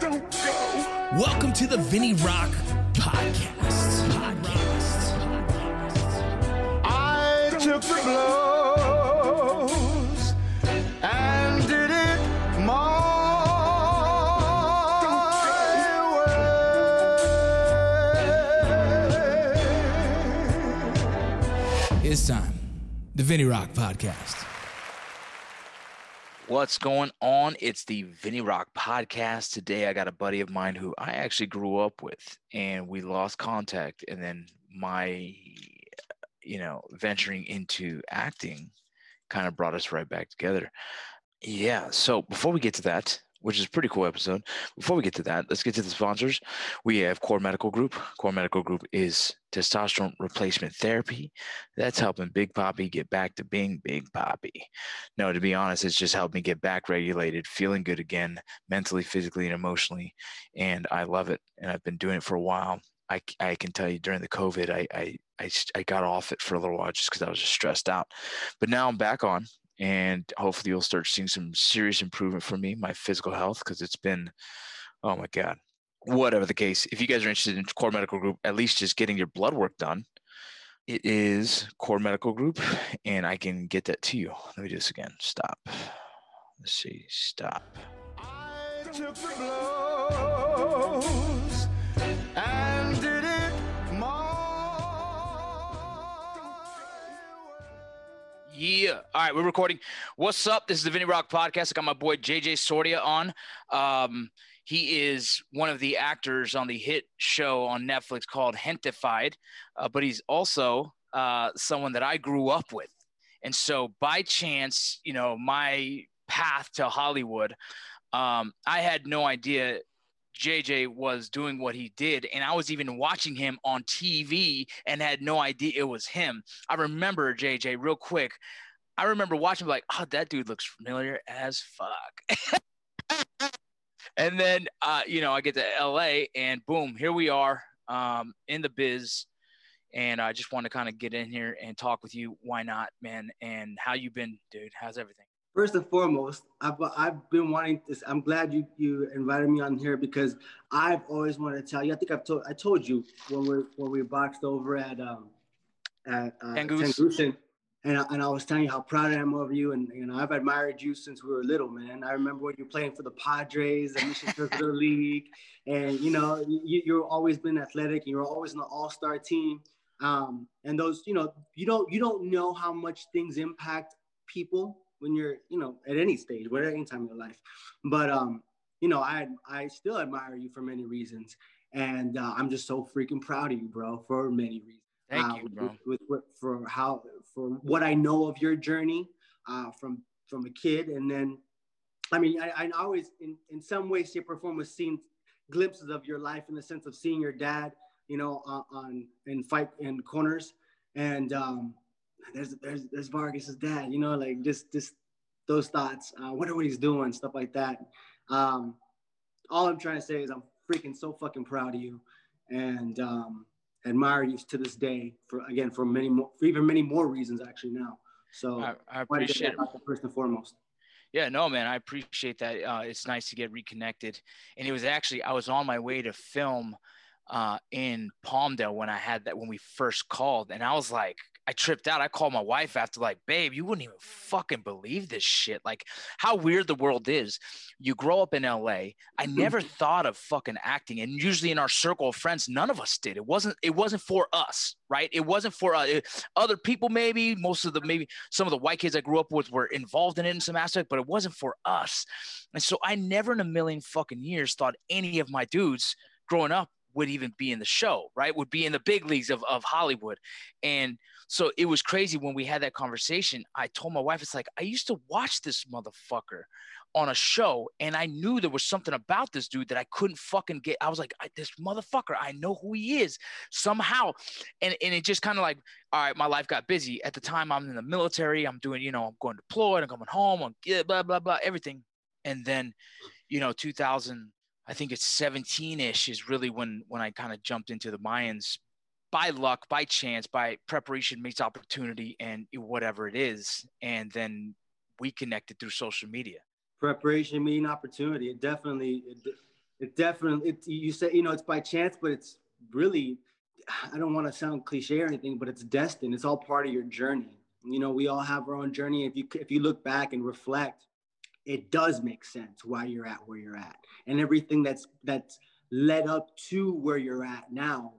Don't go. Welcome to the Vinny Rock Podcast. Podcast. I took the blows and did it my way. It's time. The Vinnie Rock Podcast. What's going on? It's the Vinny Rock podcast. Today, I got a buddy of mine who I actually grew up with, and we lost contact. And then my, you know, venturing into acting kind of brought us right back together. Yeah. So before we get to that, which is a pretty cool episode. Before we get to that, let's get to the sponsors. We have Core Medical Group. Core Medical Group is testosterone replacement therapy. That's helping Big Poppy get back to being Big Poppy. No, to be honest, it's just helped me get back regulated, feeling good again, mentally, physically, and emotionally. And I love it. And I've been doing it for a while. I, I can tell you during the COVID, I, I, I, I got off it for a little while just because I was just stressed out. But now I'm back on and hopefully you'll start seeing some serious improvement for me, my physical health, because it's been, oh my God. Whatever the case, if you guys are interested in Core Medical Group, at least just getting your blood work done, it is Core Medical Group, and I can get that to you. Let me do this again. Stop. Let's see. Stop. I took the blows and Yeah. All right, we're recording. What's up? This is the Vinny Rock Podcast. I got my boy JJ Soria on. Um, he is one of the actors on the hit show on Netflix called Gentefied, uh, but he's also uh, someone that I grew up with. And so, by chance, you know, my path to Hollywood, um, I had no idea JJ was doing what he did. And I was even watching him on TV and had no idea it was him. I remember JJ real quick. I remember watching like, oh, that dude looks familiar as fuck. and then, uh, you know, I get to LA and boom, here we are um, in the biz. And I just want to kind of get in here and talk with you. Why not, man? And how you been, dude? How's everything? First and foremost, I've, I've been wanting this. I'm glad you, you invited me on here because I've always wanted to tell you. I think I've told I told you when we when we boxed over at um at uh. Tangoose, and I, and I was telling you how proud I am of you, and you know I've admired you since we were little, man. I remember when you were playing for the Padres, the Mission Circular League, and you know you you've always been athletic, and you're always on the All Star team. Um, and those, you know, you don't you don't know how much things impact people when you're, you know, at any stage, whatever any time in your life. But um, you know, I I still admire you for many reasons, and uh, I'm just so freaking proud of you, bro, for many reasons. Thank Uh, you, bro. With, with, for how for what I know of your journey uh, from from a kid, and then, I mean, I, I always in in some way, shape, or form was seeing glimpses of your life in the sense of seeing your dad, you know, on, on in fight in corners, and um, there's there's there's Vargas's dad, you know, like just just those thoughts. Uh, wonder what he's doing, stuff like that. Um, all I'm trying to say is I'm freaking so fucking proud of you, and um, admire you to this day for again for many more for even many more reasons actually now. So I, I appreciate it. that out there first and foremost. Yeah, no, man, I appreciate that. Uh, it's nice to get reconnected. And it was actually, I was on my way to film uh, in Palmdale when I had that, when we first called. And I was like, I tripped out. I called my wife after, like, babe, you wouldn't even fucking believe this shit. Like, how weird the world is. You grow up in LA. I never thought of fucking acting. And usually in our circle of friends, none of us did. It wasn't, it wasn't for us, right? It wasn't for uh, it- other people, maybe. Most of the, maybe some of the white kids I grew up with were involved in it in some aspect, but it wasn't for us. And so I never in a million fucking years thought any of my dudes growing up would even be in the show, right? Would be in the big leagues of, of Hollywood. And so it was crazy when we had that conversation. I told my wife, it's like, I used to watch this motherfucker on a show and I knew there was something about this dude that I couldn't fucking get. I was like, I, this motherfucker, I know who he is somehow. And, and it just kind of like, all right, my life got busy. At the time, I'm in the military. I'm doing, you know, I'm going deployed. I'm coming home. I'm blah blah blah, everything. And then, you know, 2000, I think it's 17 ish is really when when I kind of jumped into the Mayans by luck, by chance, by preparation meets opportunity, and whatever it is. And then we connected through social media. Preparation meeting opportunity. It definitely, it, It definitely. It, you say you know it's by chance, but it's really. I don't want to sound cliche or anything, but it's destined. It's all part of your journey. You know, we all have our own journey. If you if you look back and reflect, it does make sense why you're at where you're at, and everything that's that's led up to where you're at now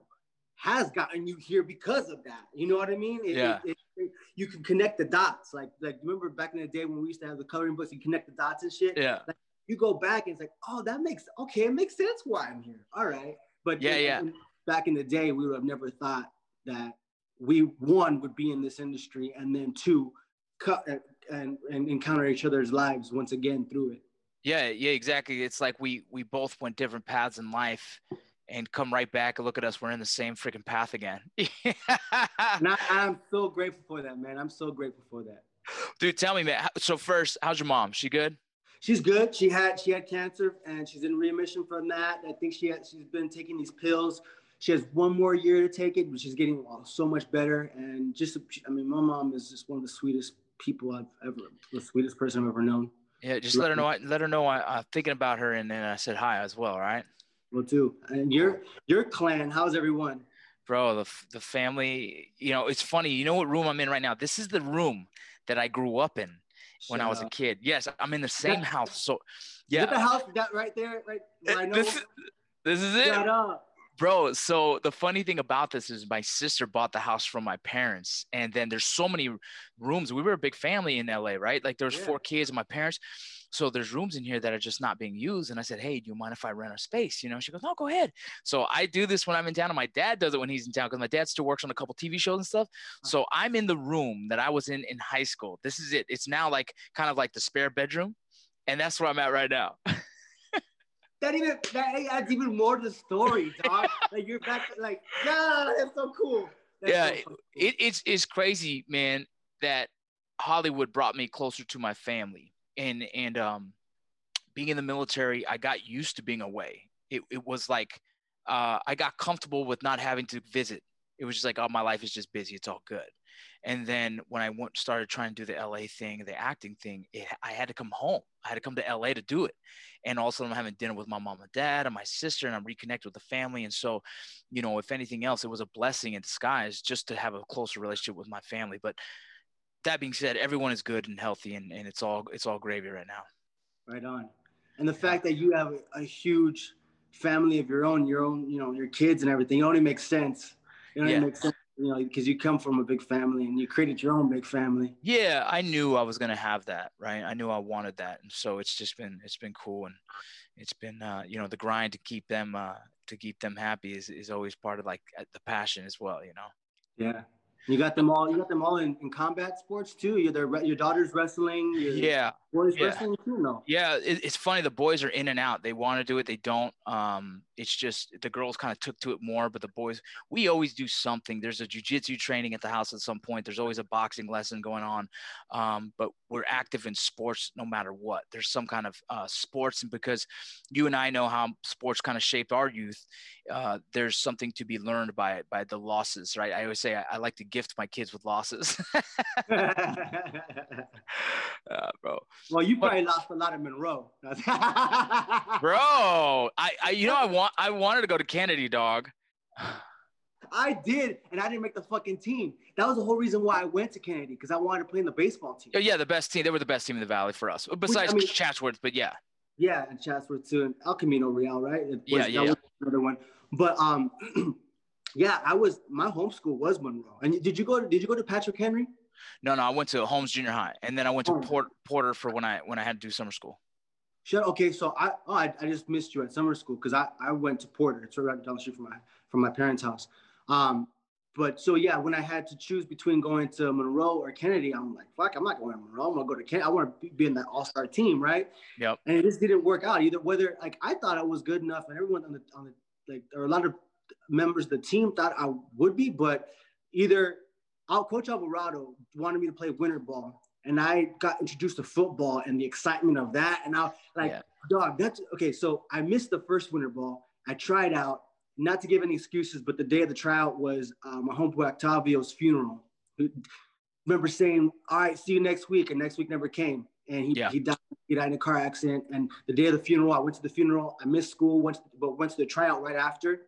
has gotten you here because of that. You know what I mean? It, Yeah. It, it, you can connect the dots. Like like remember back in the day when we used to have the coloring books, you connect the dots and shit. Yeah. You go back and it's like, oh, that makes okay. It makes sense why I'm here. All right. But Yeah, yeah. back in the day, we would have never thought that we one would be in this industry and then two cut and, and, encounter each other's lives once again through it. Yeah, yeah, exactly. It's like we we both went different paths in life and come right back and look at us. We're in the same freaking path again. And I, I'm so grateful for that, man. I'm so grateful for that. Dude, tell me, man. So first, how's your mom? She good? She's good. She had she had cancer and she's in remission from that. I think she had, she's been taking these pills. She has one more year to take it, but she's getting so much better. And just I mean, my mom is just one of the sweetest people I've ever, the sweetest person I've ever known. Yeah, just let her know. I, let her know I, I'm thinking about her, and then I said hi as well. Right. Well, too. And your your clan, how's everyone? bro. The the family. You know, it's funny. You know what room I'm in right now? This is the room that I grew up in when I was a kid. Yes, I'm in the same house. So, that the house that right there, right? Where I know. this is this is it. Shout out. Bro so the funny thing about this is my sister bought the house from my parents and then there's so many rooms. We were a big family in la right? Like there's Yeah. four kids and my parents. So there's rooms in here that are just not being used and i said hey do you mind if i rent a space? You know she goes no go ahead. So i do this when i'm in town and my dad does it when he's in town because my dad still works on a couple tv shows and stuff. Uh-huh. So i'm in the room that i was in in high school. This is it. It's now like kind of like the spare bedroom and that's where i'm at right now That even that adds even more to the story, dog. like you're back, like yeah, that's so cool. That's Yeah, so cool. it, it's it's crazy, man, that Hollywood brought me closer to my family. And and um being in the military, I got used to being away. It it was like uh I got comfortable with not having to visit. It was just like, oh, my life is just busy. It's all good. And then when I went started trying to do the LA thing, the acting thing, it, I had to come home. I had to come to LA to do it. And also I'm having dinner with my mom and dad and my sister, and I'm reconnected with the family. And so, you know, if anything else, it was a blessing in disguise just to have a closer relationship with my family. But that being said, everyone is good and healthy, and, and it's all it's all gravy right now. Right on. And the fact that you have a, a huge family of your own, your own, you know, your kids and everything, it only makes sense. It only Yeah. makes sense, you know, because you come from a big family and you created your own big family. Yeah, I knew I was gonna have that, right? I knew I wanted that, and so it's just been it's been cool, and it's been uh, you know the grind to keep them uh, to keep them happy is is always part of like uh, the passion as well, you know. Yeah. You got them all. You got them all in, in combat sports too. Your your daughter's wrestling. Your Yeah, boys yeah. wrestling too. Yeah, it, it's funny. The boys are in and out. They want to do it. They don't. Um, it's just the girls kind of took to it more, but the boys, we always do something. There's a jujitsu training at the house at some point. There's always a boxing lesson going on. Um, but we're active in sports no matter what. There's some kind of uh, sports, and because you and I know how sports kind of shaped our youth, uh, there's something to be learned by by the losses, right? I always say I, I like to gift my kids with losses, uh, bro. Well, you probably lost a lot at Monroe. bro I, I you know i want i wanted to go to kennedy dog I did, and I didn't make the fucking team. That was the whole reason why I went to Kennedy because I wanted to play in the baseball team. Yeah the best team they were the best team in the valley for us besides mean- chatsworth but yeah Yeah, and Chatsworth too, and El Camino Real, right? Yeah, was- yeah, that yeah. Another one, but um, yeah, I was my home school was Monroe. And did you go? Did you go to Patrick Henry? No no i went to holmes junior high and then i went to Oh. Port, porter for when i when i had to do summer school Shut. Okay, so I oh, I, I just missed you at summer school because I, I went to Porter. It's right down the street from my from my parents' house. Um, but so yeah, when I had to choose between going to Monroe or Kennedy, I'm like, fuck, I'm not going to Monroe. I'm gonna go to Kennedy. I want to be in that All Star team, right? Yep. And it just didn't work out either. Whether like I thought I was good enough, and everyone on the on the like there were a lot of members of the team thought I would be, but either our coach Alvarado wanted me to play winter ball, and I got introduced to football and the excitement of that, and I like Yeah. dog. That's okay. So I missed the first winter ball. I tried out, not to give any excuses, but the day of the tryout was uh, my homeboy Octavio's funeral. Remember saying, "All right, see you next week," and next week never came. and he, Yeah. he died he died in a car accident. And the day of the funeral, I went to the funeral. I missed school, went to, but went to the tryout right after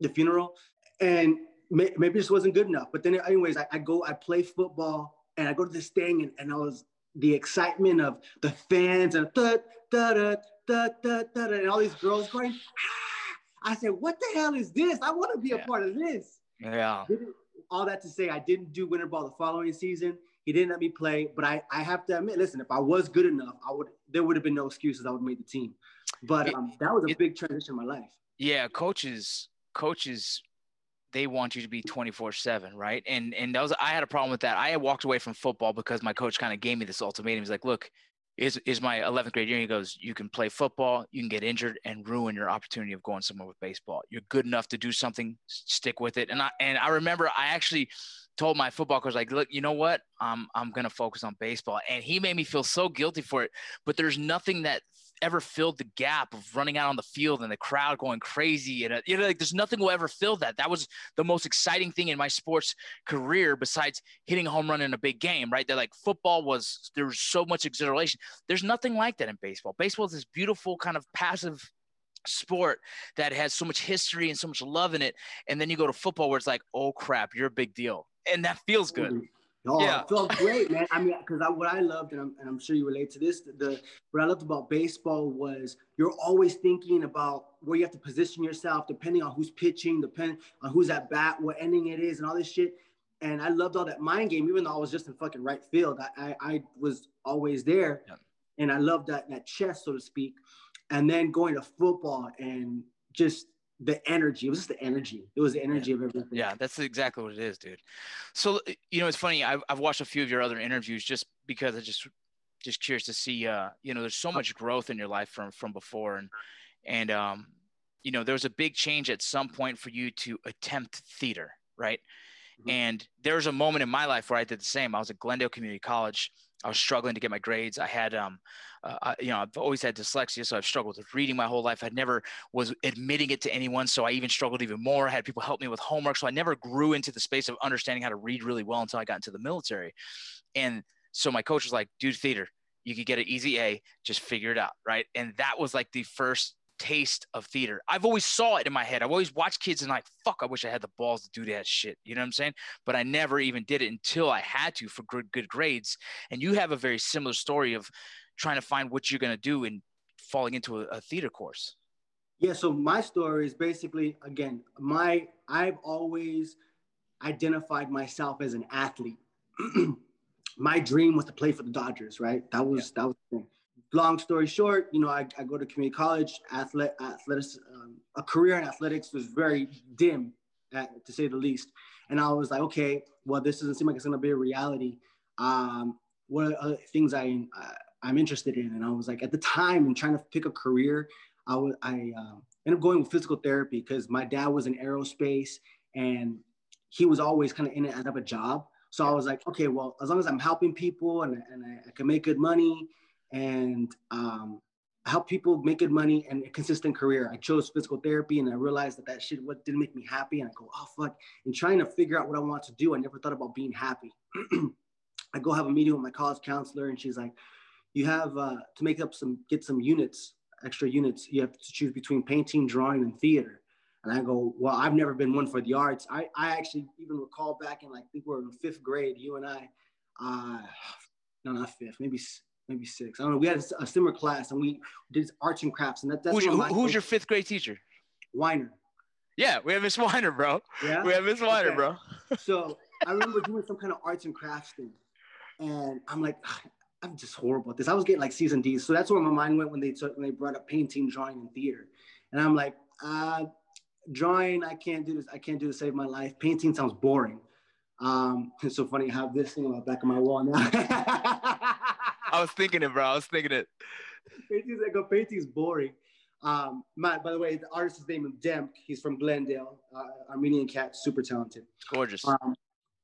the funeral, and may, maybe this wasn't good enough. But then, anyways, I, I go, I play football, and I go to this thing, and, and I was the excitement of the fans and da da da da da da, da and all these girls going. "Ah!" I said, "What the hell is this? I want to be a part of this." Yeah. Didn't- all that to say, I didn't do winter ball the following season. He didn't let me play, but I, I have to admit, listen, if I was good enough, I would there would have been no excuses. I would have made the team. But um, that was a it- big transition in my life. Yeah, coaches coaches they want you to be 24/7, right? And and that was I had a problem with that. I had walked away from football because my coach kind of gave me this ultimatum. He's like, "Look, is is my 11th grade year. He goes, "You can play football, you can get injured and ruin your opportunity of going somewhere with baseball. You're good enough to do something, stick with it." And I and I remember I actually told my football coach like, "Look, you know what? I'm I'm going to focus on baseball." And he made me feel so guilty for it, but there's nothing that ever filled the gap of running out on the field and the crowd going crazy and uh, you know like there's nothing will ever fill that. That was the most exciting thing in my sports career besides hitting a home run in a big game right? That like football was there was so much exhilaration. There's nothing like that in baseball. Baseball is this beautiful kind of passive sport that has so much history and so much love in it. And then you go to football where it's like oh crap you're a big deal. And that feels good Oh, Yeah. it felt great, man. I mean, because I, what I loved, and I'm, and I'm sure you relate to this, the what I loved about baseball was you're always thinking about where you have to position yourself, depending on who's pitching, depending on who's at bat, what ending it is, and all this shit. And I loved all that mind game, even though I was just in fucking right field. I, I, I was always there, Yeah. and I loved that that chess, so to speak. And then going to football and just the energy. It was just the energy. It was the energy of everything. Yeah, that's exactly what it is, dude. So you know, it's funny. I've I've watched a few of your other interviews just because I just just curious to see. Uh, you know, there's so much growth in your life from from before, and and um, you know, there was a big change at some point for you to attempt theater, right? Mhm. And there was a moment in my life where I did the same. I was at Glendale Community College. I was struggling to get my grades. I had, um, uh, I, you know, I've always had dyslexia, so I've struggled with reading my whole life. I never was admitting it to anyone, so I even struggled even more. I had people help me with homework, so I never grew into the space of understanding how to read really well until I got into the military. And so my coach was like, "Dude, theater, you could get an easy A, just figure it out, right?" And that was like the first taste of theater. I've always saw it in my head. I've always watched kids and like, fuck, I wish I had the balls to do that shit. You know what I'm saying? But I never even did it until I had to for good, good grades. And you have a very similar story of trying to find what you're going to do and falling into a, a theater course. Yeah, so my story is basically again, my I've always identified myself as an athlete. my dream was to play for the Dodgers, right? That was that was. Long story short, you know, I, I go to community college, athletics, um, a career in athletics was very dim, at, to say the least. And I was like, okay, well, this doesn't seem like it's gonna be a reality. Um, what are other things I, I I'm interested in? And I was like, at the time, and trying to pick a career, I was I um, ended up going with physical therapy because my dad was in aerospace and he was always kind of in it as of a job. So I was like, okay, well, as long as I'm helping people and, and I, I can make good money and um, help people make good money and a consistent career, I chose physical therapy and I realized that that shit what didn't make me happy. And I go, oh fuck, and trying to figure out what I want to do, I never thought about being happy. I go have a meeting with my college counselor and she's like, you have uh, to make up some, get some units, extra units. You have to choose between painting, drawing, and theater. And I go, well, I've never been one for the arts. I, I actually even recall back in like, I think we are in fifth grade, you and I, uh, no, not fifth, maybe maybe six. I don't know. We had a, a similar class and we did arts and crafts. And that, that's Who's, your, who- who's your fifth grade teacher? Weiner. Yeah, we have Miss Weiner, bro. Yeah. We have Miss Weiner, Okay. bro. so I remember doing some kind of arts and crafts thing. And I'm like, I'm just horrible at this. I was getting like C's and D's. So that's where my mind went when they took, when they brought up painting, drawing, and theater. And I'm like, uh, drawing, I can't do this. I can't do to save my life. Painting sounds boring. Um, it's so funny. I have this thing on the back of my wall now. I was thinking it, bro. I was thinking it. painting's like a painting's boring. Um, my, by the way, the artist's name is Demk. He's from Glendale, uh, Armenian cat, super talented. Gorgeous. Um,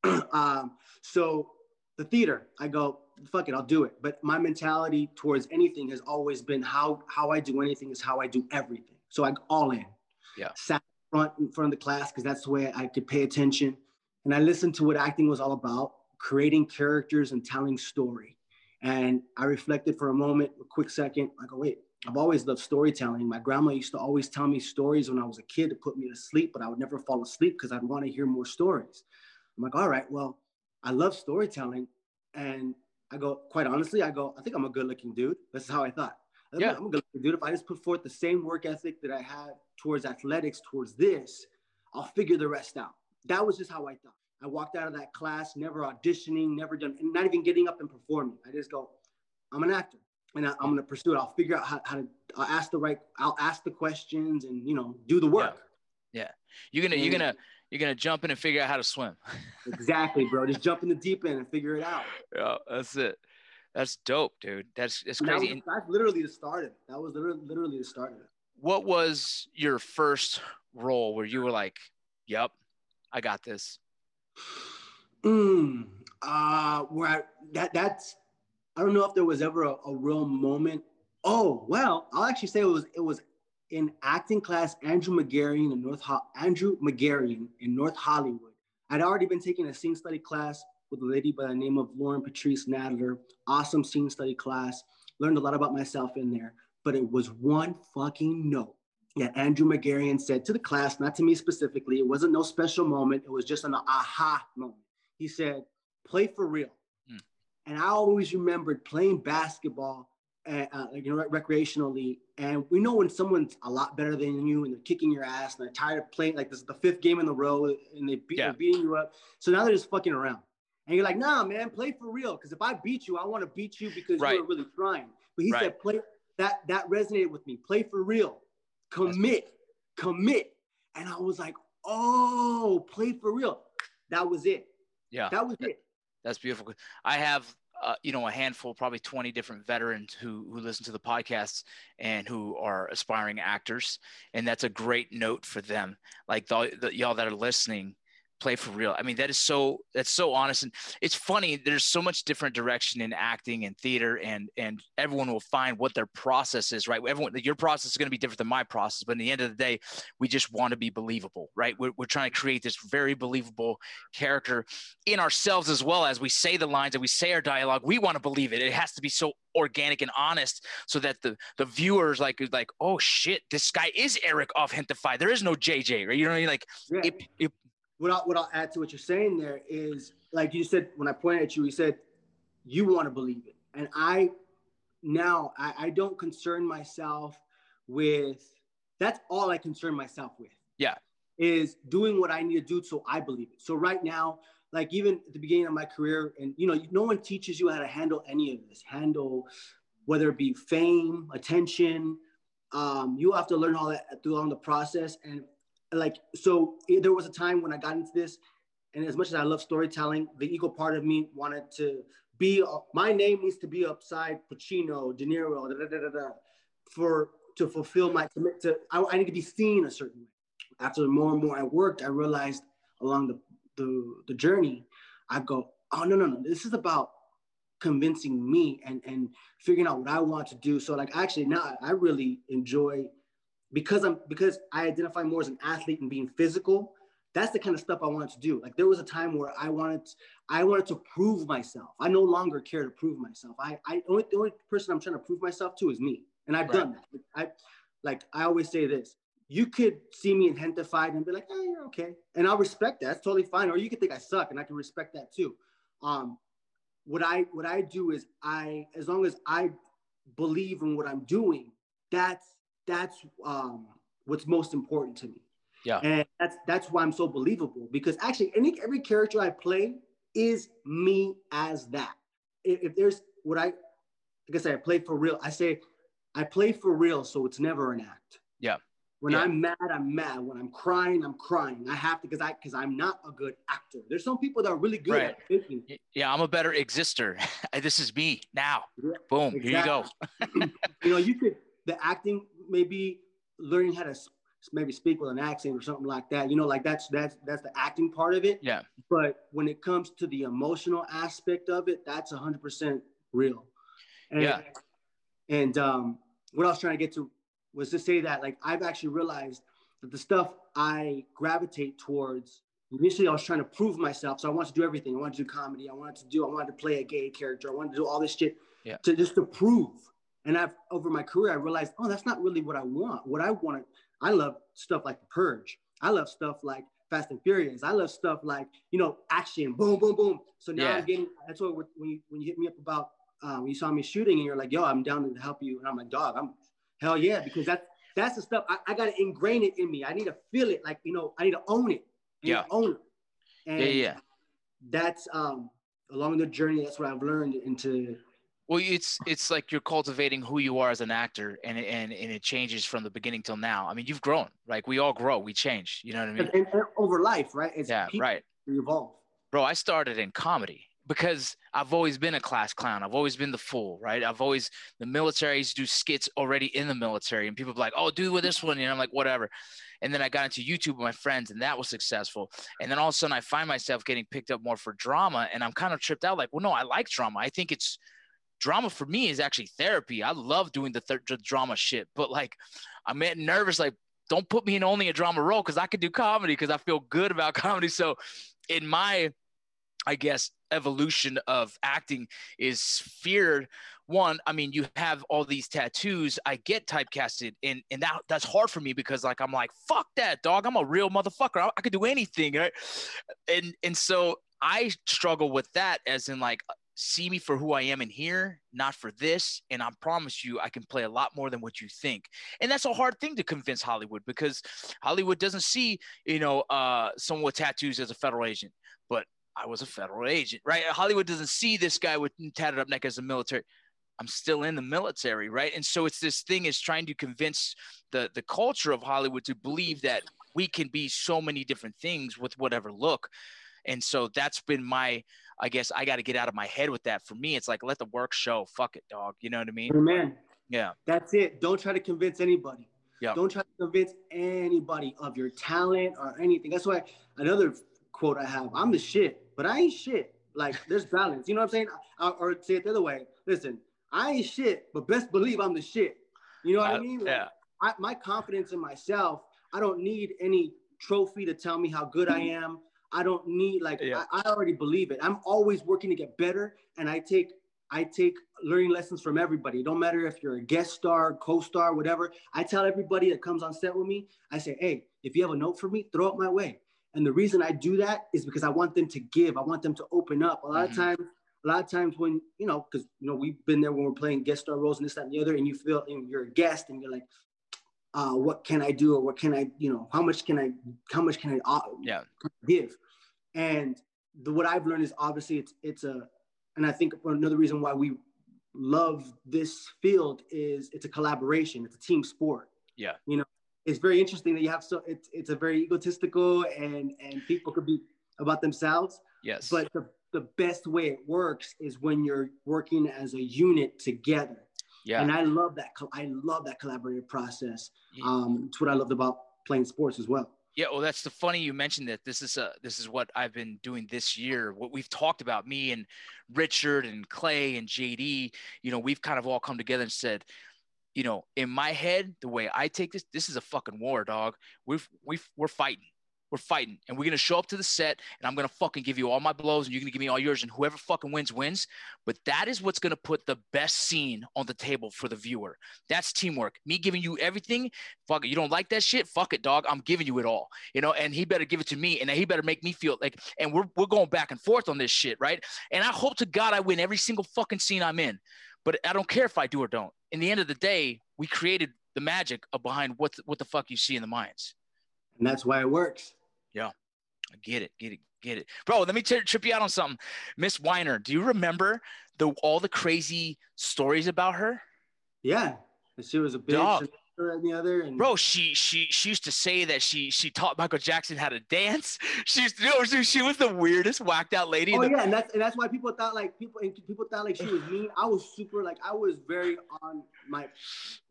um, so the theater, I go, fuck it, I'll do it. But my mentality towards anything has always been how how I do anything is how I do everything. So I go all in. Yeah. Sat front in front of the class because that's the way I could pay attention. And I listened to what acting was all about, creating characters and telling story. And I reflected for a moment, a quick second. I go, wait, I've always loved storytelling. My grandma used to always tell me stories when I was a kid to put me to sleep, but I would never fall asleep because I'd want to hear more stories. I'm like, all right, well, I love storytelling. And I go, quite honestly, I go, I think I'm a good looking dude. This is how I thought. Yeah. I'm a good looking dude. If I just put forth the same work ethic that I had towards athletics, towards this, I'll figure the rest out. That was just how I thought. I walked out of that class, never auditioning, never done, not even getting up and performing. I just go, I'm an actor and I, am going to pursue it. I'll figure out how, how to I'll ask the right, I'll ask the questions and, you know, do the work. Yeah. yeah. You're going to, you're going to, you're going to jump in and figure out how to swim. exactly, bro. Just jump in the deep end and figure it out. Yeah, that's it. That's dope, dude. That's, that's crazy. That was, that's literally the start of it. That was literally, literally the start of it. What was your first role where you were like, yep, I got this? Mm, uh, where I, that, that's, I don't know if there was ever a, a real moment. Oh, well, I'll actually say it was, it was in acting class, Andrew Magarian in North Ho- Andrew Magarian in North Hollywood. I'd already been taking a scene study class with a lady by the name of Lauren Patrice Nadler. Awesome scene study class. Learned a lot about myself in there. But it was one fucking note that Andrew Magarian said to the class, not to me specifically. It wasn't no special moment. It was just an aha moment. He said, "Play for real." Hmm. And I always remembered playing basketball uh, uh, you know, recreationally. And we know when someone's a lot better than you and they're kicking your ass and they're tired of playing, like this is the fifth game in the row and they beat, yeah. beating you up. So now they're just fucking around. And you're like, nah, man, play for real. Because if I beat you, I want to beat you because right. you're really trying. But he right. said, play that that resonated with me. Play for real. Commit. Commit. And I was like, oh, play for real. That was it. Yeah. That was it. That's beautiful. I have uh, you know a handful probably 20 different veterans who who listen to the podcasts and who are aspiring actors and that's a great note for them like the, the y'all that are listening play for real. I mean, that is so that's so honest, and it's funny. There's so much different direction in acting and theater, and and everyone will find what their process is, right? Everyone, your process is going to be different than my process, but in the end of the day, we just want to be believable, right? We're, we're trying to create this very believable character in ourselves as well as we say the lines and we say our dialogue. We want to believe it. It has to be so organic and honest so that the the viewers like like oh shit this guy is eric off Gentefied there is no jj right you know what i mean like yeah. it, it what I'll, what I'll add to what you're saying there is like you said when I pointed at you, you said you want to believe it, and I now I, I don't concern myself with that's all I concern myself with. Yeah, is doing what I need to do so I believe it. So right now, like even at the beginning of my career, and you know, no one teaches you how to handle any of this. Handle whether it be fame, attention. Um, you have to learn all that through the process. And like so there was a time when I got into this, and as much as I love storytelling, the ego part of me wanted to be uh, my name needs to be upside Pacino, De Niro, da, da, da, for to fulfill my commit to I, I need to be seen a certain way. After more and more I worked, I realized along the the, the journey, I go, oh no, no, no, this is about convincing me and and figuring out what I want to do. So like actually now I really enjoy because I'm because I identify more as an athlete and being physical, that's the kind of stuff I wanted to do. Like there was a time where I wanted I wanted to prove myself. I no longer care to prove myself. I I only the only person I'm trying to prove myself to is me. And I've right. done that. I like I always say this. You could see me in Gentefied and be like, hey, you're okay. And I'll respect that. That's totally fine. Or you could think I suck and I can respect that too. Um, what I what I do is I as long as I believe in what I'm doing, that's that's um, what's most important to me. Yeah. And that's that's why I'm so believable because actually any every character I play is me as that. If, if there's what I like I say I play for real. I say I play for real, so it's never an act. Yeah. When yeah. I'm mad, I'm mad. When I'm crying, I'm crying. I have to because I because I'm not a good actor. There's some people that are really good right. at thinking. Yeah, I'm a better exister. this is me now. Yeah, Boom. Exactly. Here you go. you know, you could the acting maybe learning how to maybe speak with an accent or something like that. You know, like that's that's that's the acting part of it. Yeah. But when it comes to the emotional aspect of it, that's hundred percent real. And, yeah. And um, what I was trying to get to was to say that like I've actually realized that the stuff I gravitate towards. Initially, I was trying to prove myself, so I wanted to do everything. I wanted to do comedy. I wanted to do. I wanted to play a gay character. I wanted to do all this shit. Yeah. to just to prove. And I've over my career, I realized, oh, that's not really what I want. What I want, I love stuff like The Purge. I love stuff like Fast and Furious. I love stuff like you know action, boom, boom, boom. So now Yeah. I'm getting. That's what when you when you hit me up about uh, when you saw me shooting and you're like, yo, I'm down to help you, and I'm like, dog, I'm hell yeah, because that's that's the stuff I, I got to ingrain it in me. I need to feel it, like you know, I need to own it. Yeah. own it. And Yeah, yeah. that's um along the journey. That's what I've learned into. Well, it's it's like you're cultivating who you are as an actor, and it- and and it changes from the beginning till now. I mean, you've grown. Like we all grow, we change. You know what I mean? And, and over life, right? It's Yeah, people right. evolve. bro i started in comedy because i've always been a class clown i've always been the fool right i've always the military I used to do skits already in the military and people be like oh do with this one and i'm like whatever and then i got into youtube with my friends and that was successful and then all of a sudden i find myself getting picked up more for drama and i'm kind of tripped out like well no i like drama i think it's drama for me is actually therapy i love doing the, th- the drama shit but like i'm getting nervous like don't put me in only a drama role because i could do comedy because i feel good about comedy so in my I guess evolution of acting is feared. One, I mean, you have all these tattoos. I get typecasted, and and that that's hard for me because like I'm like, fuck that, dog. I'm a real motherfucker. I, I could do anything, right? And and so I struggle with that, as in like, see me for who I am in here, not for this. And I promise you, I can play a lot more than what you think. And that's a hard thing to convince Hollywood because Hollywood doesn't see, you know, uh, someone with tattoos as a federal agent, but I was a federal agent, right? Hollywood doesn't see this guy with tatted up neck as a military. I'm still in the military, right? And so it's this thing is trying to convince the the culture of Hollywood to believe that we can be so many different things with whatever look. And so that's been my, I guess I got to get out of my head with that. For me, it's like let the work show. Fuck it, dog. You know what I mean? Amen. Yeah. That's it. Don't try to convince anybody. Yeah. Don't try to convince anybody of your talent or anything. That's why another quote I have: "I'm the shit, but I ain't shit." Like there's balance. You know what I'm saying? Or, or say it the other way. Listen, I ain't shit, but best believe I'm the shit. You know what I mean? Like, yeah. I, my confidence in myself. I don't need any trophy to tell me how good I am. I don't need like Yeah. I, I already believe it. I'm always working to get better, and I take I take learning lessons from everybody. It don't matter if you're a guest star, co-star, whatever. I tell everybody that comes on set with me, I say, hey, if you have a note for me, throw it my way. And the reason I do that is because I want them to give. I want them to open up. A lot Mhm. of times, a lot of times when you know, because you know, we've been there when we're playing guest star roles and this, that, and the other, and you feel and you're a guest and you're like, uh, what can I do or what can I, you know, how much can I, how much can I uh, Yeah. give? And the, what I've learned is obviously it's it's a, and I think another reason why we love this field is it's a collaboration. It's a team sport. Yeah. You know, it's very interesting that you have so it's it's a very egotistical and and people could be about themselves, Yes. but the the best way it works is when you're working as a unit together. Yeah. And I love that. I love that collaborative process. Yeah. Um, it's what I loved about playing sports as well. Yeah, well, that's the funny you mentioned that. This is a this is what I've been doing this year. What we've talked about, me and Richard and Clay and JD. You know, we've kind of all come together and said, you know, in my head, the way I take this, this is a fucking war, dog. We've we've we're fighting. We're fighting, and we're gonna show up to the set, and I'm gonna fucking give you all my blows, and you're gonna give me all yours, and whoever fucking wins wins. But that is what's gonna put the best scene on the table for the viewer. That's teamwork. Me giving you everything. Fuck it. You don't like that shit? Fuck it, dog. I'm giving you it all you know, and he better give it to me, and he better make me feel like, and we're we're going back and forth on this shit, right? And I hope to God I win every single fucking scene I'm in, but I don't care if I do or don't. In the end of the day, we created the magic of behind what what the fuck you see in the Mayans. And that's why it works. I get it, get it, get it, bro. Let me t- trip you out on something, Miss Weiner. Do you remember the all the crazy stories about her? Yeah. She was a bitch Dog. and this, that, and the other. And bro she she she used to say that she she taught michael jackson how to dance she used to no, she, she was the weirdest whacked out lady in Oh the- yeah, and that's and that's why people thought like people and people thought like she was mean. I was super like I was very on my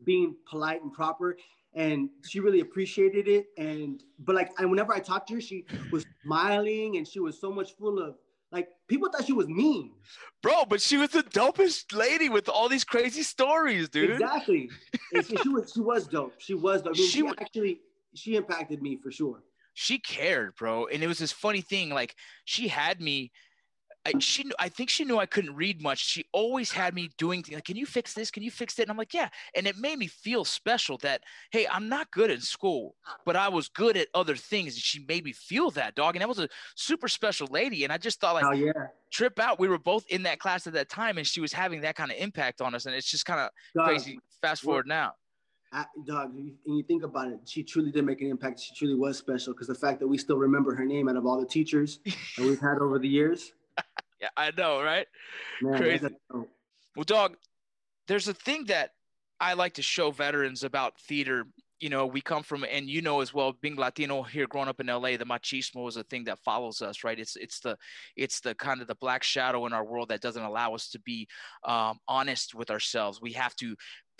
being polite and proper, and she really appreciated it. And but like and whenever I talked to her, she was smiling and she was so much full of like people thought she was mean. bro but she was the dopest lady with all these crazy stories dude Exactly. She, she was she was dope. She was dope. I mean, She she, actually she impacted me for sure. she cared bro and it was this funny thing like she had me I, she knew, I think she knew I couldn't read much. She always had me doing things like, "Can you fix this? Can you fix it?" And I'm like, "Yeah." And it made me feel special that hey, I'm not good at school, but I was good at other things, and she made me feel that dog. And that was a super special lady. And I just thought like, Oh yeah. trip out. We were both in that class at that time, and she was having that kind of impact on us. And it's just kind of crazy. Fast forward now. I, dog, and you think about it, she truly did make an impact. She truly was special because the fact that we still remember her name out of all the teachers that we've had over the years, Yeah, I know, right? man, Crazy. Well, dog, there's a thing that I like to show veterans about theater. You know, we come from, and you know as well, being Latino here, growing up in LA, the machismo is a thing that follows us, right? It's it's the it's the kind of the black shadow in our world that doesn't allow us to be um, honest with ourselves. We have to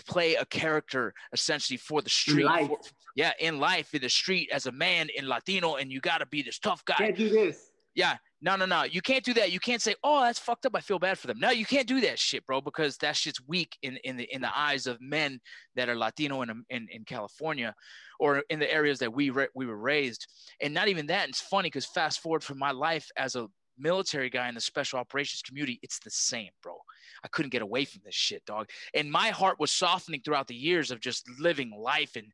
play a character essentially for the street. life. for- yeah, in life, in the street, as a man in Latino, and you got to be this tough guy. can't do this. Yeah, no, no, no. You can't do that. You can't say, "Oh, that's fucked up. I feel bad for them." No, you can't do that shit, bro, because that shit's weak in in the in the eyes of men that are Latino in in, in California, or in the areas that we ra- we were raised. And not even that. It's funny because fast forward from my life as a military guy in the special operations community, it's the same, bro. I couldn't get away from this shit, dog. And my heart was softening throughout the years of just living life and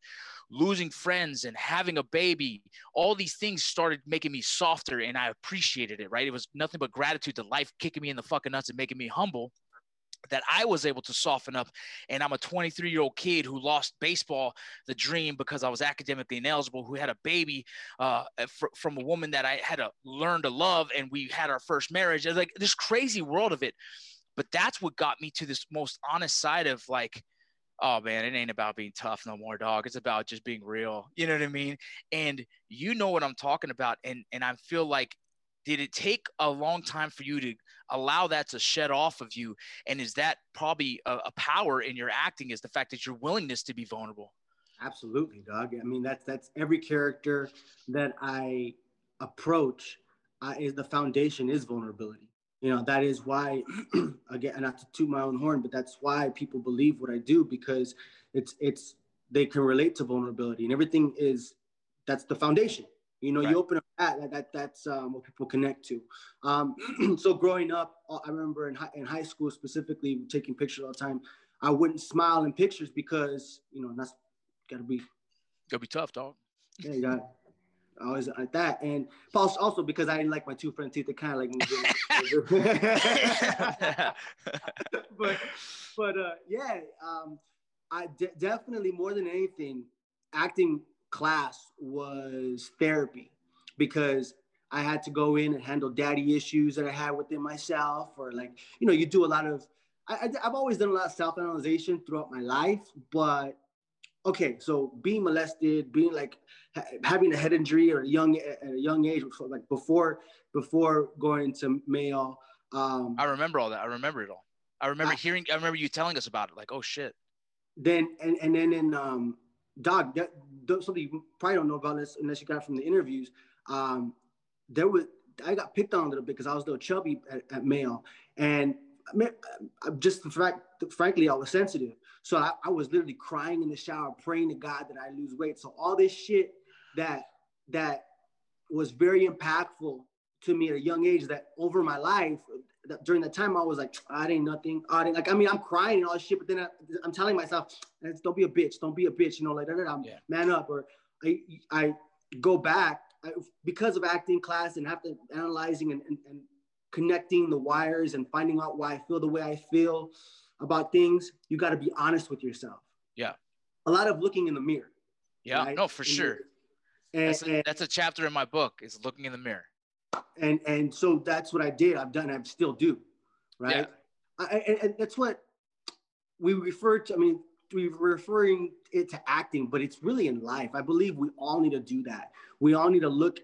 losing friends and having a baby all these things started making me softer and I appreciated it, right? It was nothing but gratitude to life kicking me in the fucking nuts and making me humble that I was able to soften up. And I'm a 23 year old kid who lost baseball, the dream, because I was academically ineligible, who had a baby uh, fr- from a woman that I had to learn to love. And we had our first marriage. It's like this crazy world of it. But that's what got me to this most honest side of like, oh man, it ain't about being tough no more, dog. It's about just being real. You know what I mean? And you know what I'm talking about. And and I feel like, did it take a long time for you to allow that to shed off of you? And is that probably a, a power in your acting? Is the fact that your willingness to be vulnerable? Absolutely, Doug. I mean, that's that's every character that I approach uh, is the foundation is vulnerability. You know, that is why, again, not to toot my own horn, but that's why people believe what I do because it's it's they can relate to vulnerability and everything is that's the foundation. You know, Right. you open up that, that, that that's um, what people connect to. Um, so growing up, uh, I remember in high, in high school specifically taking pictures all the time. I wouldn't smile in pictures because you know that's gotta be It'll be tough, dog. yeah, you got always like that. And also, also because I didn't like my two front teeth, it kind of like but but uh yeah, um I de- definitely more than anything, acting class was therapy because I had to go in and handle daddy issues that I had within myself, or like, you know, you do a lot of, I, I've always done a lot of self analyzation throughout my life, but okay, so being molested, being like ha- having a head injury or a young at a young age, like before before going to male. um, I remember all that. I remember it all. I remember I- hearing. I remember you telling us about it. Like, oh shit. then and, and then in um dog that, something you probably don't know about this unless you got from the interviews. Um there was i got picked on a little bit because i was a little chubby at, at and I mean, just the fact frankly i was sensitive. So I, I was literally crying in the shower praying to god that i lose weight. So all this shit that that was very impactful to me at a young age that over my life that during that time I was like, I ain't nothing. I didn't like. I mean, I'm crying and all this shit, but then I, I'm telling myself, don't be a bitch. Don't be a bitch. You know, like, da, da, da, Yeah. man up. Or I, I go back I, because of acting class and after analyzing and, and, and connecting the wires and finding out why I feel the way I feel about things. You got to be honest with yourself. Yeah. A lot of looking in the mirror. Yeah. right? No, for In sure. And, That's a, that's a chapter in my book. Is looking in the mirror. And and so that's what I did. I've done. I still do, right? I, and, and that's what we refer to. I mean, we're referring it to acting, but it's really in life. I believe we all need to do that. We all need to look.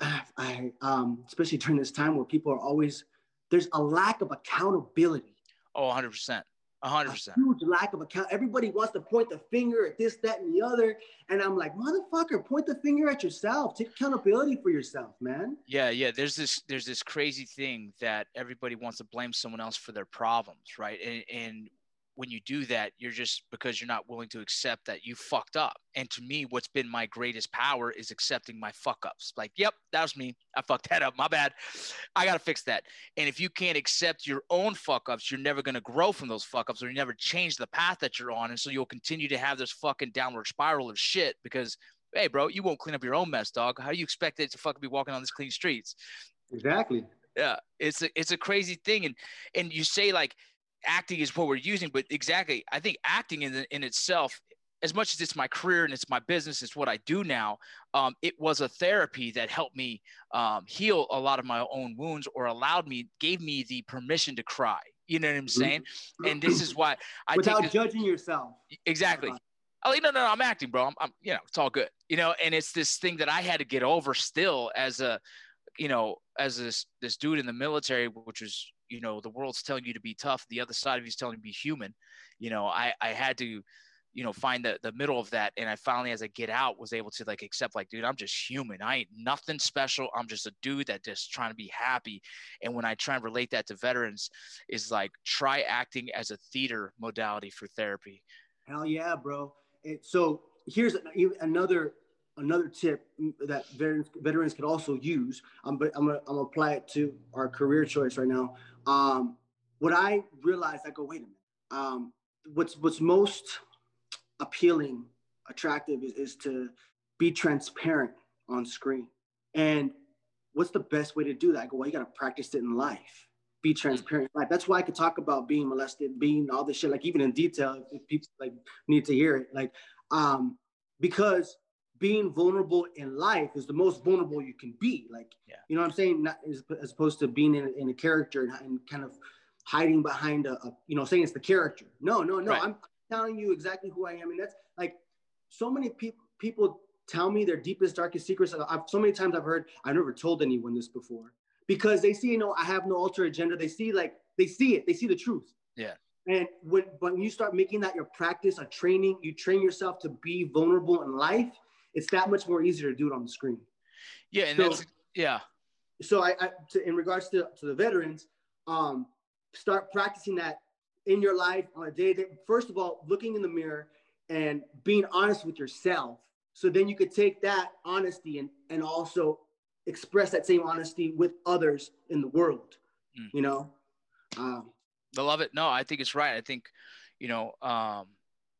I, I um, especially during this time where people are always there's a lack of accountability. Oh, 100 percent. 100 A percent. huge lack of account. Everybody wants to point the finger at this, that, and the other. And I'm like, motherfucker, point the finger at yourself. Take accountability for yourself, man. Yeah, yeah. There's this there's this crazy thing that everybody wants to blame someone else for their problems, right? And, and when you do that, you're just because you're not willing to accept that you fucked up. And to me, what's been my greatest power is accepting my fuck ups. Like, yep, that was me. I fucked that up. My bad. I got to fix that. And if you can't accept your own fuck ups, you're never going to grow from those fuck ups or you never change the path that you're on. And so you'll continue to have this fucking downward spiral of shit because, hey, bro, you won't clean up your own mess, dog. How do you expect it to fucking be walking on these clean streets? Exactly. Yeah, it's a it's a crazy thing, and and you say like acting is what we're using, but exactly, I think acting in in itself, as much as it's my career and it's my business, it's what I do now. Um, it was a therapy that helped me um, heal a lot of my own wounds, or allowed me, gave me the permission to cry. You know what I'm saying? And this is why I Without this, judging yourself. exactly. Oh, no, no, no, I'm acting, bro. I'm, I'm, you know, it's all good. You know, and it's this thing that I had to get over still as a, you know, as this this dude in the military, which was, you know, the world's telling you to be tough. The other side of you is telling you to be human. You know, I I had to, you know, find the the middle of that, and I finally, as I get out, was able to like accept, like, dude, I'm just human. I ain't nothing special. I'm just a dude that just trying to be happy. And when I try and relate that to veterans, is like try acting as a theater modality for therapy. Hell yeah, bro. And so here's another another tip that veterans veterans could also use. Um, but I'm gonna I'm gonna apply it to our career choice right now. Um, what I realized, I go, wait a minute. Um, what's what's most appealing, attractive is, is to be transparent on screen. And what's the best way to do that? I go, well, you gotta practice it in life. Be transparent in life. That's why I could talk about being molested, being all this shit, like even in detail, if people like need to hear it. Like, um, because being vulnerable in life is the most vulnerable you can be. Like, Yeah. you know what I'm saying? Not as, as opposed to being in, in a character and, and kind of hiding behind a, a, you know, saying it's the character. No, no, no. Right. I'm telling you exactly who I am. And that's like so many people people tell me their deepest, darkest secrets. I've, so many times I've heard, I've never told anyone this before because they see, you know, I have no alter agenda. They see like, they see it, they see the truth. Yeah. And when, when you start making that your practice, a training, you train yourself to be vulnerable in life, it's that much more easier to do it on the screen. Yeah, and So- that's yeah. So I, I to, in regards to, to the veterans, um, start practicing that in your life on a day. That first of all, looking in the mirror and being honest with yourself. So then you could take that honesty and and also express that same honesty with others in the world. Mm. You know, um, I love it. No, I think it's right. I think, you know, um,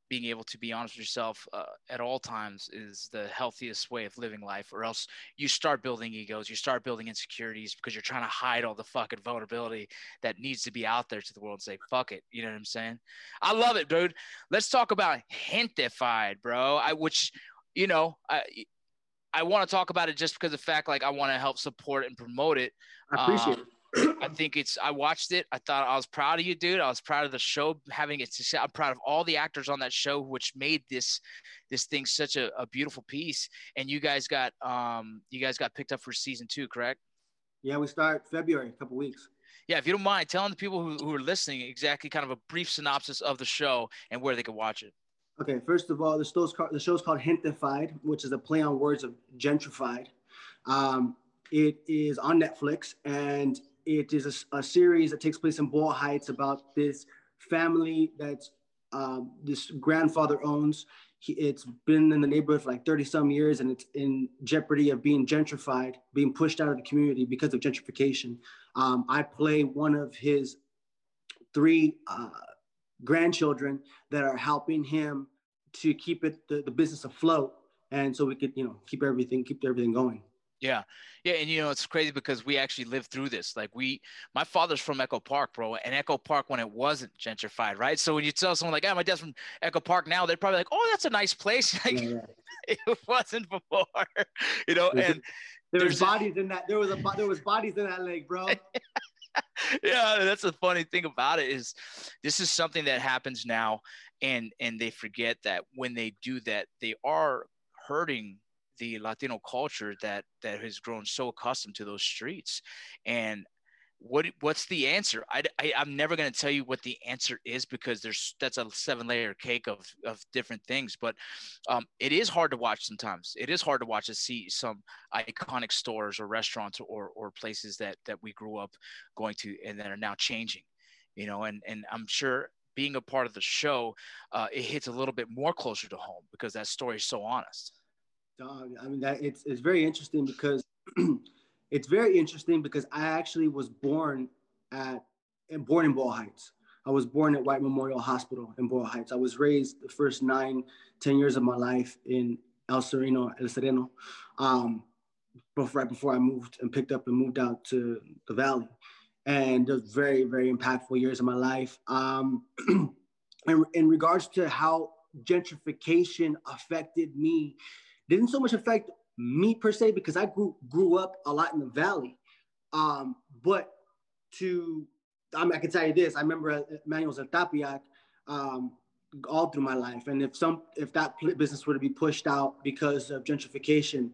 being able to be honest with yourself uh, at all times is the healthiest way of living life, or else you start building egos, you start building insecurities because you're trying to hide all the fucking vulnerability that needs to be out there to the world and say, fuck it. You know what I'm saying? I love it, dude. Let's talk about Gentefied, bro. I, which, you know, I, I want to talk about it just because of the fact, like, I want to help support and promote it. I appreciate Um, it. I think it's. I watched it. I thought I was proud of you, dude. I was proud of the show having it. success. I'm proud of all the actors on that show, which made this this thing such a, a beautiful piece. And you guys got um you guys got picked up for season two, correct? Yeah, we start February, a couple weeks. Yeah. If you don't mind telling the people who, who are listening exactly kind of a brief synopsis of the show and where they can watch it. Okay, first of all, the show's called, the show's called Gentefied, which is a play on words of gentrified. Um, it is on Netflix, and it is a a, series that takes place in Boyle Heights about this family that um, this grandfather owns. He, it's been in the neighborhood for like 30 some years, and it's in jeopardy of being gentrified, being pushed out of the community because of gentrification. Um, I play one of his three uh, grandchildren that are helping him to keep it the, the business afloat and so we could you know keep everything keep everything going Yeah. Yeah. And you know, it's crazy because we actually lived through this. Like we my father's from Echo Park, bro. And Echo Park when it wasn't gentrified, right? So when you tell someone like, oh, my dad's from Echo Park now, they're probably like, Oh, that's a nice place. Like Yeah, it wasn't before. you know, and there There's was bodies in that there was a there was bodies in that lake bro yeah, that's the funny thing about it is this is something that happens now and and they forget that when they do that, they are hurting the Latino culture that that has grown so accustomed to those streets. And what what's the answer? I, I am never going to tell you what the answer is because there's that's a seven layer cake of of different things. But um, it is hard to watch sometimes. It is hard to watch to see some iconic stores or restaurants or or places that that we grew up going to and that are now changing. You know, and and I'm sure being a part of the show, uh, it hits a little bit more closer to home because that story is so honest. Dog, I mean that it's it's very interesting because it's very interesting because I actually was born at and born in Boyle Heights. I was born at White Memorial Hospital in Boyle Heights. I was raised the first nine, ten years of my life in El Sereno, El Sereno, um, right before I moved and picked up and moved out to the Valley. And those very, very impactful years of my life. Um, in, in regards to how gentrification affected me, didn't so much affect me per se because I grew grew up a lot in the Valley. Um, but to I, mean, I can tell you this: I remember Manuel's at Tepeyac um, all through my life, and if some if that business were to be pushed out because of gentrification,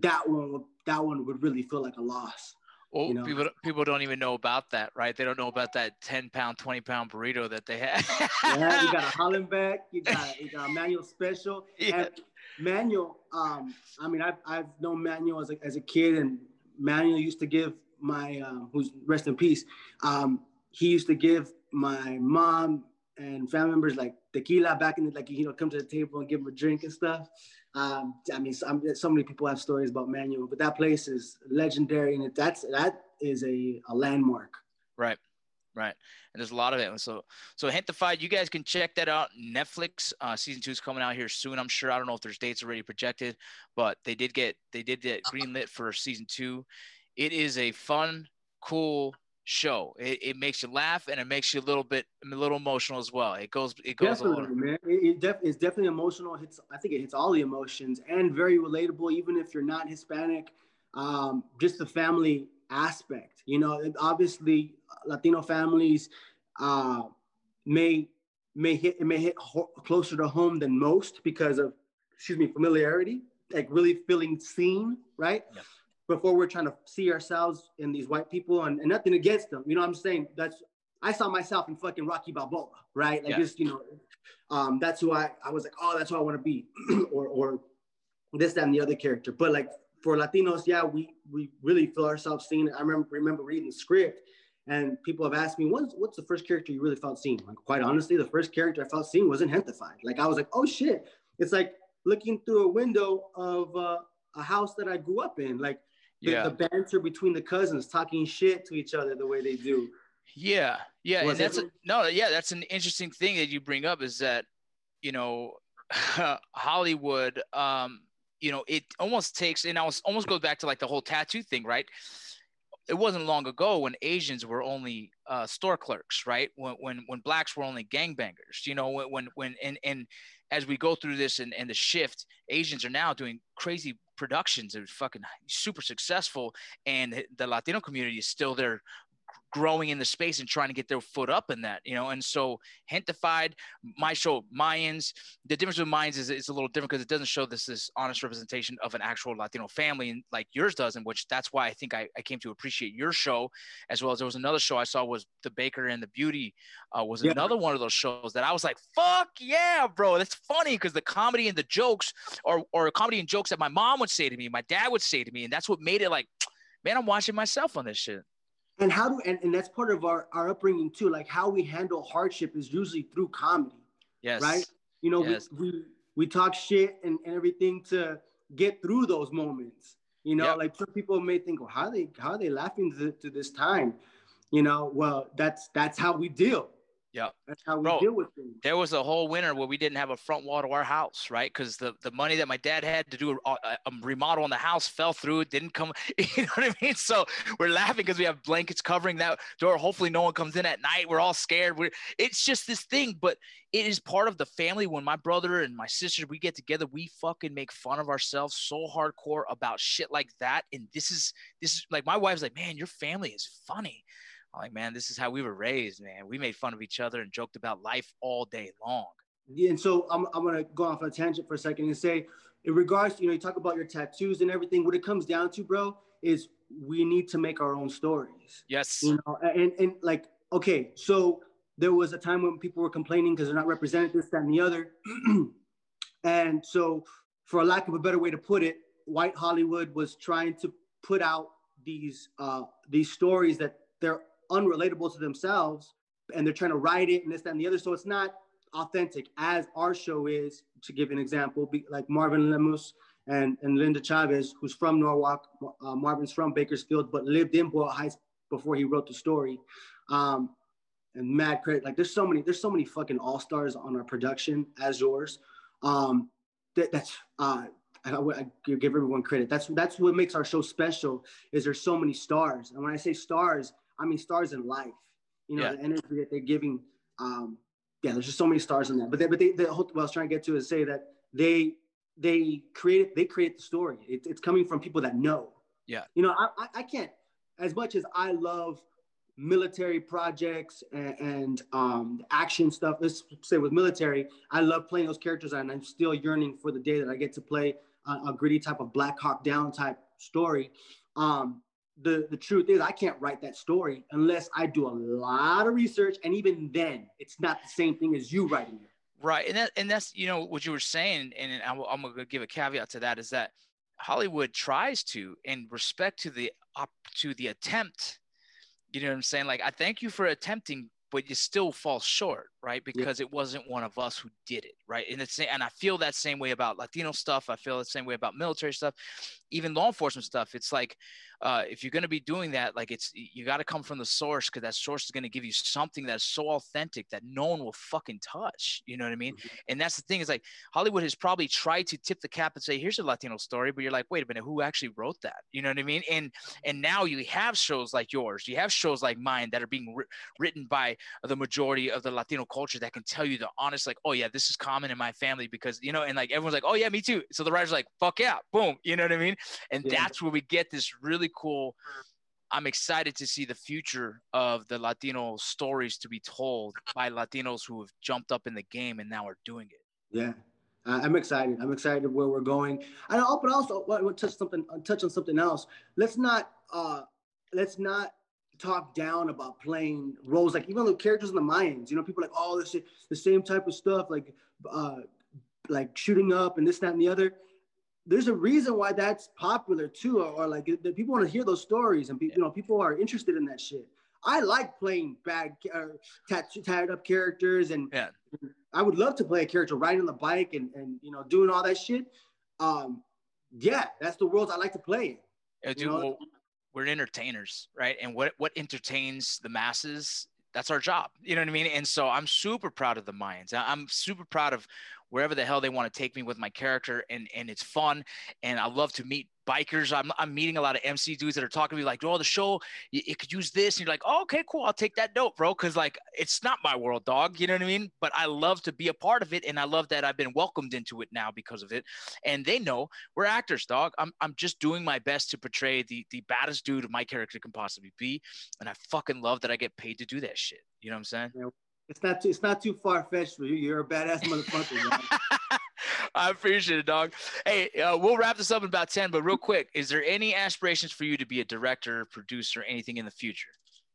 that one would, that one would really feel like a loss. Well, you know? people people don't even know about that, right? They don't know about that ten pound, twenty pound burrito that they had. yeah, you got a Hollenbeck, you got you got a Manuel special. Yeah. And Manuel, um, I mean, I've I've known Manuel as a as a kid, and Manuel used to give my uh, who's rest in peace. Um, he used to give my mom and family members like tequila back in the, like you know come to the table and give them a drink and stuff. Um, I mean, so, so, many people have stories about Manuel, but that place is legendary, and that's that is a, a landmark. Right, right. And there's a lot of it. So, so Gentefied, you guys can check that out. Netflix uh, season two is coming out here soon. I'm sure. I don't know if there's dates already projected, but they did get they did get green lit for season two. It is a fun, cool show. It, it makes you laugh and it makes you a little bit a little emotional as well. It goes it goes definitely, man. It, it def, it's definitely emotional. It hits I think it hits all the emotions and very relatable, even if you're not Hispanic. Um, just the family aspect, you know. Obviously, Latino families uh, may may hit it may hit ho- closer to home than most because of excuse me familiarity, like really feeling seen, right? Yeah before we're trying to see ourselves in these white people and, and nothing against them. You know what I'm saying? That's I saw myself in fucking Rocky Balboa, right? Like yeah. just, you know, um, that's who I, I was like, oh, that's who I want to be. or or this, that, and the other character. But like for Latinos, yeah, we we really feel ourselves seen. I remember remember reading the script and people have asked me, what's what's the first character you really felt seen? Like quite honestly, the first character I felt seen was in Gentefied. Like I was like, oh shit. It's like looking through a window of uh, a house that I grew up in. Like the, yeah. the banter between the cousins talking shit to each other the way they do. Yeah, yeah, Was and that's a, no, yeah, that's an interesting thing that you bring up is that you know Hollywood, um, you know, it almost takes, and I was almost goes back to like the whole tattoo thing, right? It wasn't long ago when Asians were only uh, store clerks, right? When when when blacks were only gangbangers, you know, when when when and and as we go through this and, and the shift, Asians are now doing crazy productions are fucking super successful and the latino community is still there growing in the space and trying to get their foot up in that, you know. And so Gentefied, my show Mayans, the difference with Mayans is it's a little different because it doesn't show this this honest representation of an actual Latino family and like yours does, in which that's why I think I, I came to appreciate your show as well as there was another show I saw was The Baker and the Beauty uh, was yeah. another one of those shows that I was like, fuck yeah, bro. That's funny because the comedy and the jokes or or comedy and jokes that my mom would say to me, my dad would say to me, and that's what made it like, man, I'm watching myself on this shit and how do and, and that's part of our, our upbringing too like how we handle hardship is usually through comedy yes. right? You know yes. we, we we talk shit and, and everything to get through those moments you know? Yep. like some people may think well how are they how are they laughing to, to this time? You know well that's that's how we deal yeah. That's how we Bro, deal with things. There was a whole winter where we didn't have a front wall to our house, right? Because the, the money that my dad had to do a, a, remodel on the house fell through. It didn't come. You know what I mean? So we're laughing because we have blankets covering that door. Hopefully, no one comes in at night. We're all scared. We're, it's just this thing, but it is part of the family. When my brother and my sister we get together, we fucking make fun of ourselves so hardcore about shit like that. And this is this is like my wife's like, man, your family is funny. I'm like, man, this is how we were raised, man. We made fun of each other and joked about life all day long. Yeah, and so I'm, I'm gonna go off on a tangent for a second and say, in regards to you know, you talk about your tattoos and everything. What it comes down to, bro, is we need to make our own stories. Yes. You know, and and like, okay, so there was a time when people were complaining because they're not represented this, that, and the other. and so, for a lack of a better way to put it, white Hollywood was trying to put out these uh, these stories that they're unrelatable to themselves and they're trying to write it and this that, and the other. So it's not authentic as our show is. To give an example, like Marvin Lemus and, and Linda Chavez, who's from Norwalk. Uh, Marvin's from Bakersfield, but lived in Boyle Heights before he wrote the story. Um, and mad credit. Like there's so many, there's so many fucking all stars on our production as yours. Um, that, that's uh, I, I, give everyone credit. That's that's what makes our show special. Is there's so many stars, and when I say stars, I mean stars in life. You know, Yeah. the energy that they're giving. Um, yeah, there's just so many stars in that. But they, but they, the whole, what I was trying to get to is say that they they create they create the story. It, it's coming from people that know. Yeah. You know, I, I I can't as much as I love military projects and, and um, action stuff. Let's say with military, I love playing those characters, and I'm still yearning for the day that I get to play a, a gritty type of Black Hawk Down type story. Um, the the truth is, I can't write that story unless I do a lot of research, and even then, it's not the same thing as you writing it. Right, and that and that's you know what you were saying, and I'm, I'm gonna give a caveat to that is that Hollywood tries to, in respect to the op, to the attempt, you know what I'm saying? Like I thank you for attempting, but you still fall short, right? Because it wasn't one of us who did it, right? And it's and I feel that same way about Latino stuff. I feel the same way about military stuff, even law enforcement stuff. It's like uh, if you're going to be doing that, like it's you got to come from the source because that source is going to give you something that's so authentic that no one will fucking touch. You know what I mean? And that's the thing is like Hollywood has probably tried to tip the cap and say, "Here's a Latino story," but you're like, "Wait a minute, who actually wrote that?" You know what I mean? And and now you have shows like yours, you have shows like mine that are being wri- written by the majority of the Latino culture that can tell you the honest, like, "Oh yeah, this is common in my family," because you know, and like everyone's like, "Oh yeah, me too." So the writer's like, "Fuck yeah, boom," you know what I mean? And Yeah. that's where we get this really cool. I'm excited to see the future of the Latino stories to be told by Latinos who have jumped up in the game and now are doing it. Yeah, I'm excited. I'm excited where we're going. And I'll, but also to touch something, touch on something else. Let's not, uh, let's not talk down about playing roles like even the characters in the Mayans. You know, people like, oh, this is the same type of stuff, like, uh, like shooting up and this, that, and the other. There's a reason why that's popular too, or, or like the people want to hear those stories, and pe- you know, people are interested in that shit. I like playing bad, uh, tat- tied up characters and Yeah. I would love to play a character riding on the bike and, and you know doing all that shit. Um, yeah, that's the worlds I like to play. Uh, You dude, well, we're entertainers, right? And what what entertains the masses? That's our job. You know what I mean? And so I'm super proud of the Mayans. I'm super proud of wherever the hell they want to take me with my character, and and it's fun. And I love to meet bikers. I'm I'm meeting a lot of MC dudes that are talking to me like, "Oh, the show, it, could use this," and you're like, oh, "Okay, cool, I'll take that note, bro." Because like, it's not my world, dog. You know what I mean? But I love to be a part of it, and I love that I've been welcomed into it now because of it. And they know we're actors, dog. I'm I'm just doing my best to portray the the baddest dude my character can possibly be, and I fucking love that I get paid to do that shit. You know what I'm saying? It's not too, it's not too far fetched for you. You're a badass motherfucker. I appreciate it, dog. Hey, uh, we'll wrap this up in about 10, but real quick, is there any aspirations for you to be a director, producer, anything in the future?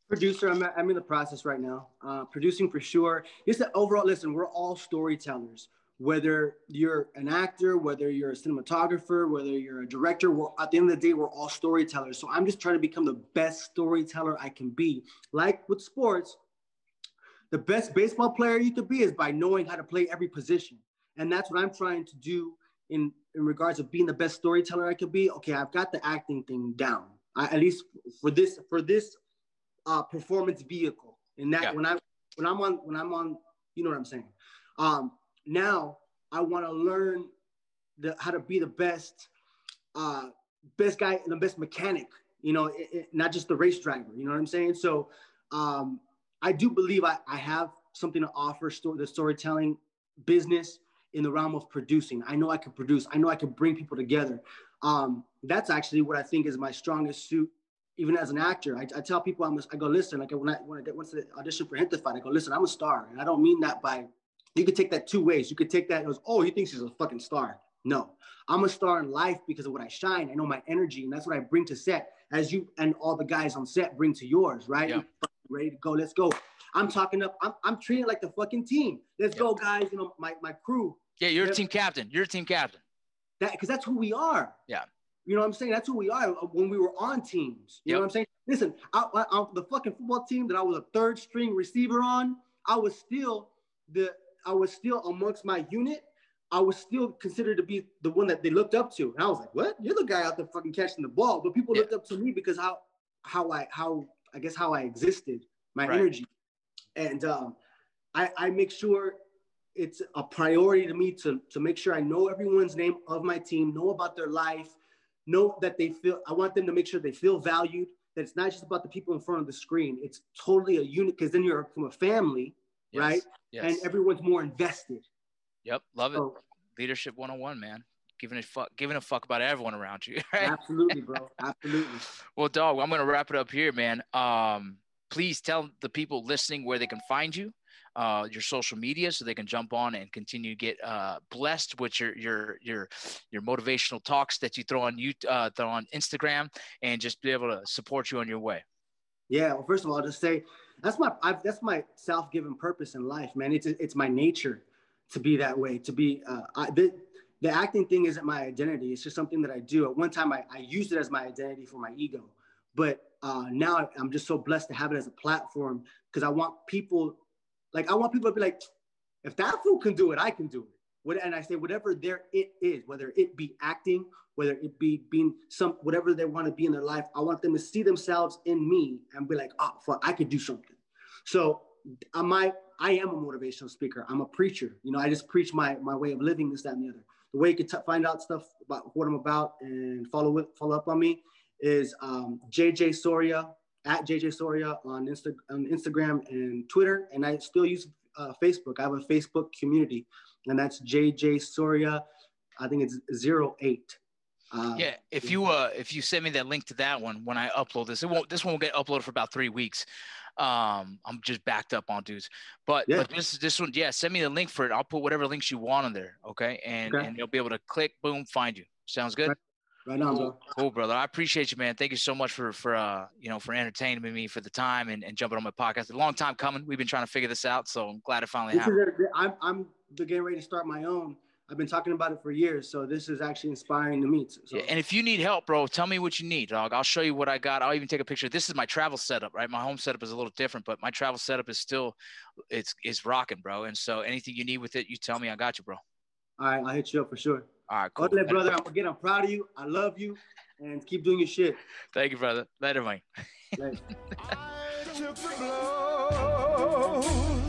Producer, I'm, I'm in the process right now. Uh, producing for sure. Just that overall, listen, we're all storytellers. Whether you're an actor, whether you're a cinematographer, whether you're a director, we're, at the end of the day, we're all storytellers. So I'm just trying to become the best storyteller I can be. Like with sports, the best baseball player you could be is by knowing how to play every position. And that's what I'm trying to do in, in regards of being the best storyteller I could be. Okay, I've got the acting thing down. I, at least for this for this uh, performance vehicle. And that Yeah. when I when I'm on when I'm on, you know what I'm saying. Um, now I want to learn the, how to be the best uh, best guy and the best mechanic. You know, it, it- not just the race driver. You know what I'm saying? So um, I do believe I, I have something to offer sto- the storytelling business in the realm of producing. I know I can produce. I know I can bring people together. Um, that's actually what I think is my strongest suit, even as an actor. I, I tell people I'm. A, I go listen. Like when I when I get once the audition for Gentefied, I go listen. I'm a star, and I don't mean that by. You could take that two ways. You could take that as oh he thinks he's a fucking star. No, I'm a star in life because of what I shine. I know my energy, and that's what I bring to set. As you and all the guys on set bring to yours, right? Yeah. Ready to go. Let's go. I'm talking up. I'm, I'm treating it like the fucking team. Let's go, guys. You know, my, my crew. Yeah, you're a Yep. team captain. You're a team captain. That because that's who we are. Yeah. You know what I'm saying? That's who we are uh, when we were on teams. You know what I'm saying? Listen, I, I, I, the fucking football team that I was a third string receiver on, I was still the I was still amongst my unit. I was still considered to be the one that they looked up to. And I was like, what? You're the guy out there fucking catching the ball. But people Yeah. looked up to me because how how I how I guess how I existed, my Right. energy. And um, I, I make sure it's a priority to me to, to make sure I know everyone's name of my team, know about their life, know that they feel, I want them to make sure they feel valued, that it's not just about the people in front of the screen. It's totally a unit because then you're from a family, Yes, right? Yes. And everyone's more invested. yep. Love it. So, Leadership 101, man. Giving a fuck, giving a fuck about everyone around you. Right? absolutely, bro. Absolutely. Well, dog, I'm gonna wrap it up here, man. Um, please tell the people listening where they can find you, uh, your social media, so they can jump on and continue to get uh, blessed with your your your your motivational talks that you throw on you uh, throw on Instagram, and just be able to support you on your way. Yeah. Well, first of all, I'll just say that's my I've, that's my self-given purpose in life, man. It's it's my nature to be that way. To be uh, I, the the acting thing isn't my identity. It's just something that I do. At one time, I, I used it as my identity for my ego, but uh, now I'm just so blessed to have it as a platform because I want people, like I want people to be like, if that fool can do it, I can do it. What, and I say whatever their it is, whether it be acting, whether it be being some whatever they want to be in their life, I want them to see themselves in me and be like, oh fuck, I could do something. So I might I am a motivational speaker. I'm a preacher. You know, I just preach my my way of living, this, that, and the other. The way you can t- find out stuff about what I'm about and follow it, follow up on me is um, JJ Soria at JJ Soria on, Insta- on Instagram and Twitter, and I still use uh, Facebook. I have a Facebook community, and that's JJ Soria. I think it's zero eight. Uh, Yeah, if you uh if you send me that link to that one when I upload this, it won't this one will get uploaded for about three weeks. Um, I'm just backed up on dudes, but Yeah. but this this one, yeah, send me the link for it. I'll put whatever links you want on there, okay? And Okay. and you'll be able to click, boom, find you. Sounds good. Right. Right on, bro. cool, brother. I appreciate you, man. Thank you so much for for uh you know for entertaining me for the time and, and jumping on my podcast. A long time coming. We've been trying to figure this out, so I'm glad it finally This happened. a, I'm I'm getting ready to start my own. I've been talking about it for years, so this is actually inspiring to me. So, Yeah, and if you need help, bro, tell me what you need, dog. I'll show you what I got. I'll even take a picture. This is my travel setup, right? My home setup is a little different, but my travel setup is still, it's it's rocking, bro. And so anything you need with it, you tell me. I got you, bro. all right, I'll hit you up for sure. All right, cool. Okay, brother. I'm, again, I'm proud of you. I love you, and keep doing your shit. Thank you, brother. Later, man. Like,